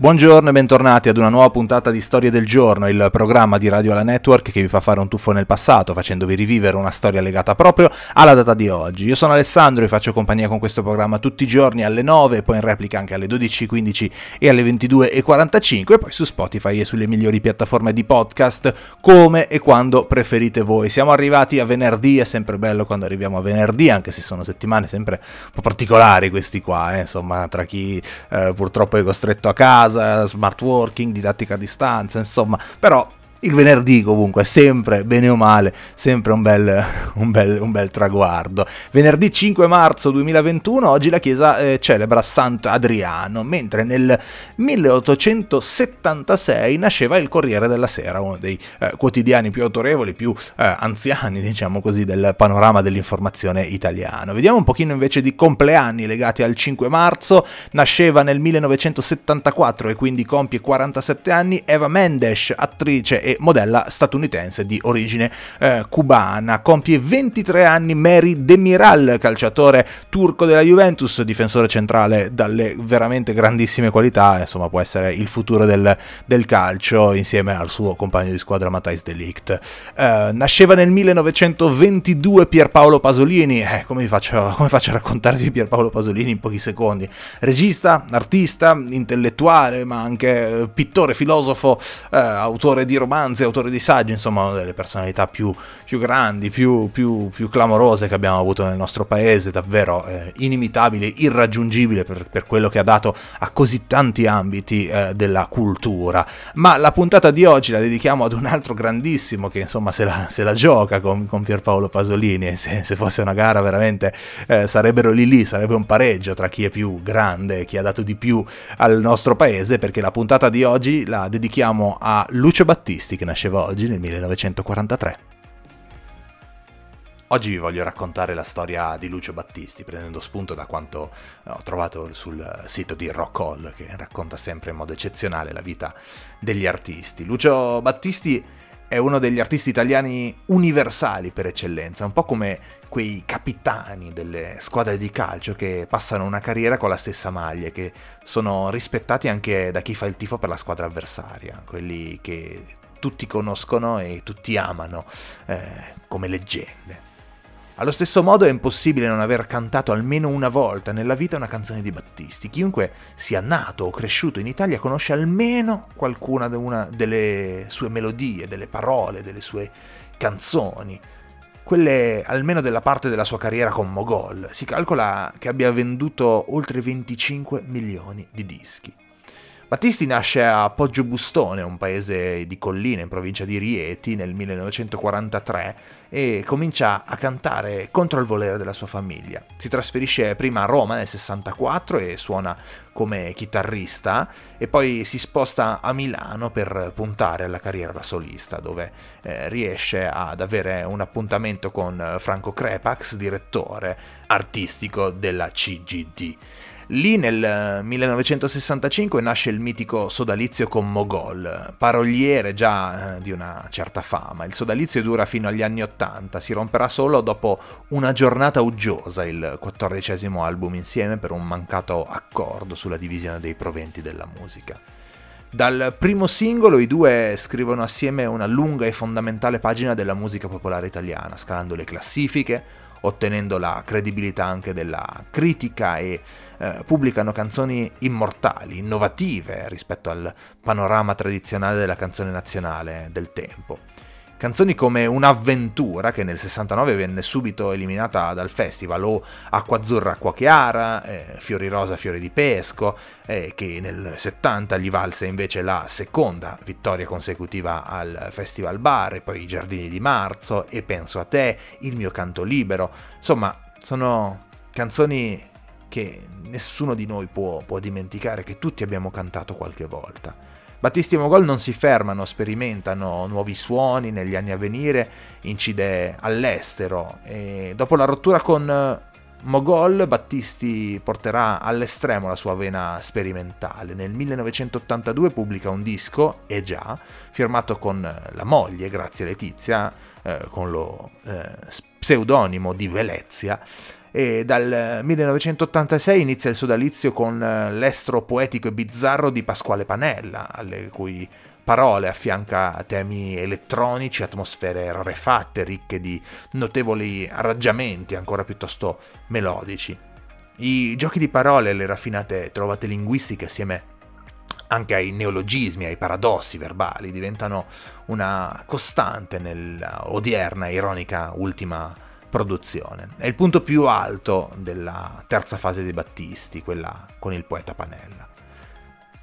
Buongiorno e bentornati ad una nuova puntata di Storie del Giorno, il programma di Radio La Network che vi fa fare un tuffo nel passato, facendovi rivivere una storia legata proprio alla data di oggi. Io sono Alessandro e faccio compagnia con questo programma tutti i giorni alle 9, poi in replica anche alle 12.15 e alle 22.45 e poi su Spotify e sulle migliori piattaforme di podcast come e quando preferite voi. Siamo arrivati a venerdì, è sempre bello quando arriviamo a venerdì, anche se sono settimane sempre un po' particolari questi qua, eh? insomma, tra chi eh, purtroppo è costretto a casa casa, smart working, didattica a distanza, insomma, però il venerdì comunque sempre, bene o male, sempre un bel, un bel, un bel traguardo. Venerdì 5 marzo 2021, oggi la chiesa eh, celebra Sant'Adriano, mentre nel 1876 nasceva il Corriere della Sera, uno dei eh, quotidiani più autorevoli, più eh, anziani, diciamo così, del panorama dell'informazione italiano. Vediamo un pochino invece di compleanni legati al 5 marzo, nasceva nel 1974 e quindi compie 47 anni Eva Mendes, attrice e e modella statunitense di origine eh, cubana. Compie 23 anni Mary Demiral, calciatore turco della Juventus, difensore centrale dalle veramente grandissime qualità, insomma può essere il futuro del, del calcio insieme al suo compagno di squadra Matthijs de Ligt. Eh, nasceva nel 1922 Pierpaolo Pasolini, eh, come, faccio, come faccio a raccontarvi Pierpaolo Pasolini in pochi secondi? Regista, artista, intellettuale, ma anche eh, pittore, filosofo, eh, autore di romanzi, romanzi, autore di saggi, insomma una delle personalità più, più grandi, più, più, più, clamorose che abbiamo avuto nel nostro paese, davvero eh, inimitabile, irraggiungibile per, per, quello che ha dato a così tanti ambiti eh, della cultura. Ma la puntata di oggi la dedichiamo ad un altro grandissimo che insomma se la, se la gioca con, con, Pierpaolo Pasolini se, se, fosse una gara veramente eh, sarebbero lì lì, sarebbe un pareggio tra chi è più grande, chi ha dato di più al nostro paese, perché la puntata di oggi la dedichiamo a Lucio Battisti Battisti che nasceva oggi nel 1943. Oggi vi voglio raccontare la storia di Lucio Battisti, prendendo spunto da quanto ho trovato sul sito di Rock Hall, che racconta sempre in modo eccezionale la vita degli artisti. Lucio Battisti è uno degli artisti italiani universali per eccellenza, un po' come quei capitani delle squadre di calcio che passano una carriera con la stessa maglia, che sono rispettati anche da chi fa il tifo per la squadra avversaria, quelli che tutti conoscono e tutti amano eh, come leggende. Allo stesso modo è impossibile non aver cantato almeno una volta nella vita una canzone di Battisti. Chiunque sia nato o cresciuto in Italia conosce almeno qualcuna delle sue melodie, delle parole, delle sue canzoni. Quelle almeno della parte della sua carriera con Mogol. Si calcola che abbia venduto oltre 25 milioni di dischi. Battisti nasce a Poggio Bustone, un paese di colline in provincia di Rieti, nel 1943 e comincia a cantare contro il volere della sua famiglia. Si trasferisce prima a Roma nel 64 e suona come chitarrista e poi si sposta a Milano per puntare alla carriera da solista, dove eh, riesce ad avere un appuntamento con Franco Crepax, direttore artistico della CGD. Lì nel 1965 nasce il mitico sodalizio con Mogol, paroliere già eh, di una certa fama. Il sodalizio dura fino agli anni 80, si romperà solo dopo una giornata uggiosa, il quattordicesimo album insieme per un mancato accordo sulla divisione dei proventi della musica. Dal primo singolo i due scrivono assieme una lunga e fondamentale pagina della musica popolare italiana, scalando le classifiche, ottenendo la credibilità anche della critica e eh, pubblicano canzoni immortali, innovative rispetto al panorama tradizionale della canzone nazionale del tempo. Canzoni come Un'avventura, che nel 69 venne subito eliminata dal festival, o Acqua azzurra, acqua chiara, eh, Fiori rosa, fiori di pesco, eh, che nel 70 gli valse invece la seconda vittoria consecutiva al Festival Bar, e poi I giardini di marzo, e Penso a te, Il mio canto libero. Insomma, sono canzoni che nessuno di noi può, può dimenticare, che tutti abbiamo cantato qualche volta. Battisti e Mogol non si fermano, sperimentano nuovi suoni negli anni a venire, incide all'estero e dopo la rottura con eh, Mogol, Battisti porterà all'estremo la sua vena sperimentale. Nel 1982 pubblica un disco, e già, firmato con la moglie, grazie a Letizia, eh, con lo eh, pseudonimo di Velezia, e dal 1986 inizia il sodalizio con l'estro poetico e bizzarro di Pasquale Panella, alle cui parole affianca temi elettronici, atmosfere rarefatte, ricche di notevoli arrangiamenti ancora piuttosto melodici. I giochi di parole e le raffinate trovate linguistiche assieme anche ai neologismi, ai paradossi verbali, diventano una costante nell'odierna ironica ultima produzione. È il punto più alto della terza fase di Battisti, quella con il poeta Panella.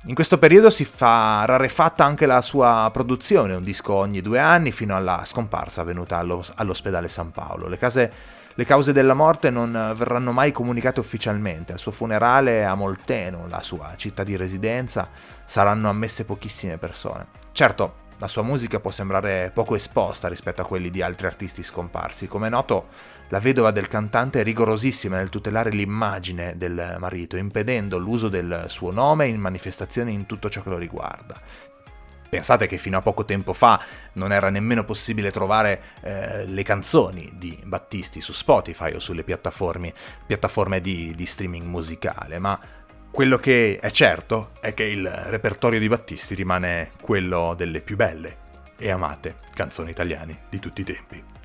In questo periodo si fa rarefatta anche la sua produzione, un disco ogni due anni fino alla scomparsa avvenuta allo, all'ospedale San Paolo. Le, case, le, cause della morte non verranno mai comunicate ufficialmente. Al suo funerale a Molteno, la sua città di residenza, saranno ammesse pochissime persone. Certo, la sua musica può sembrare poco esposta rispetto a quelli di altri artisti scomparsi. Come è noto, la vedova del cantante è rigorosissima nel tutelare l'immagine del marito, impedendo l'uso del suo nome in manifestazioni in tutto ciò che lo riguarda. Pensate che fino a poco tempo fa non era nemmeno possibile trovare eh, le canzoni di Battisti su Spotify o sulle piattaforme, piattaforme di, di streaming musicale, ma quello che è certo è che il repertorio di Battisti rimane quello delle più belle e amate canzoni italiane di tutti i tempi.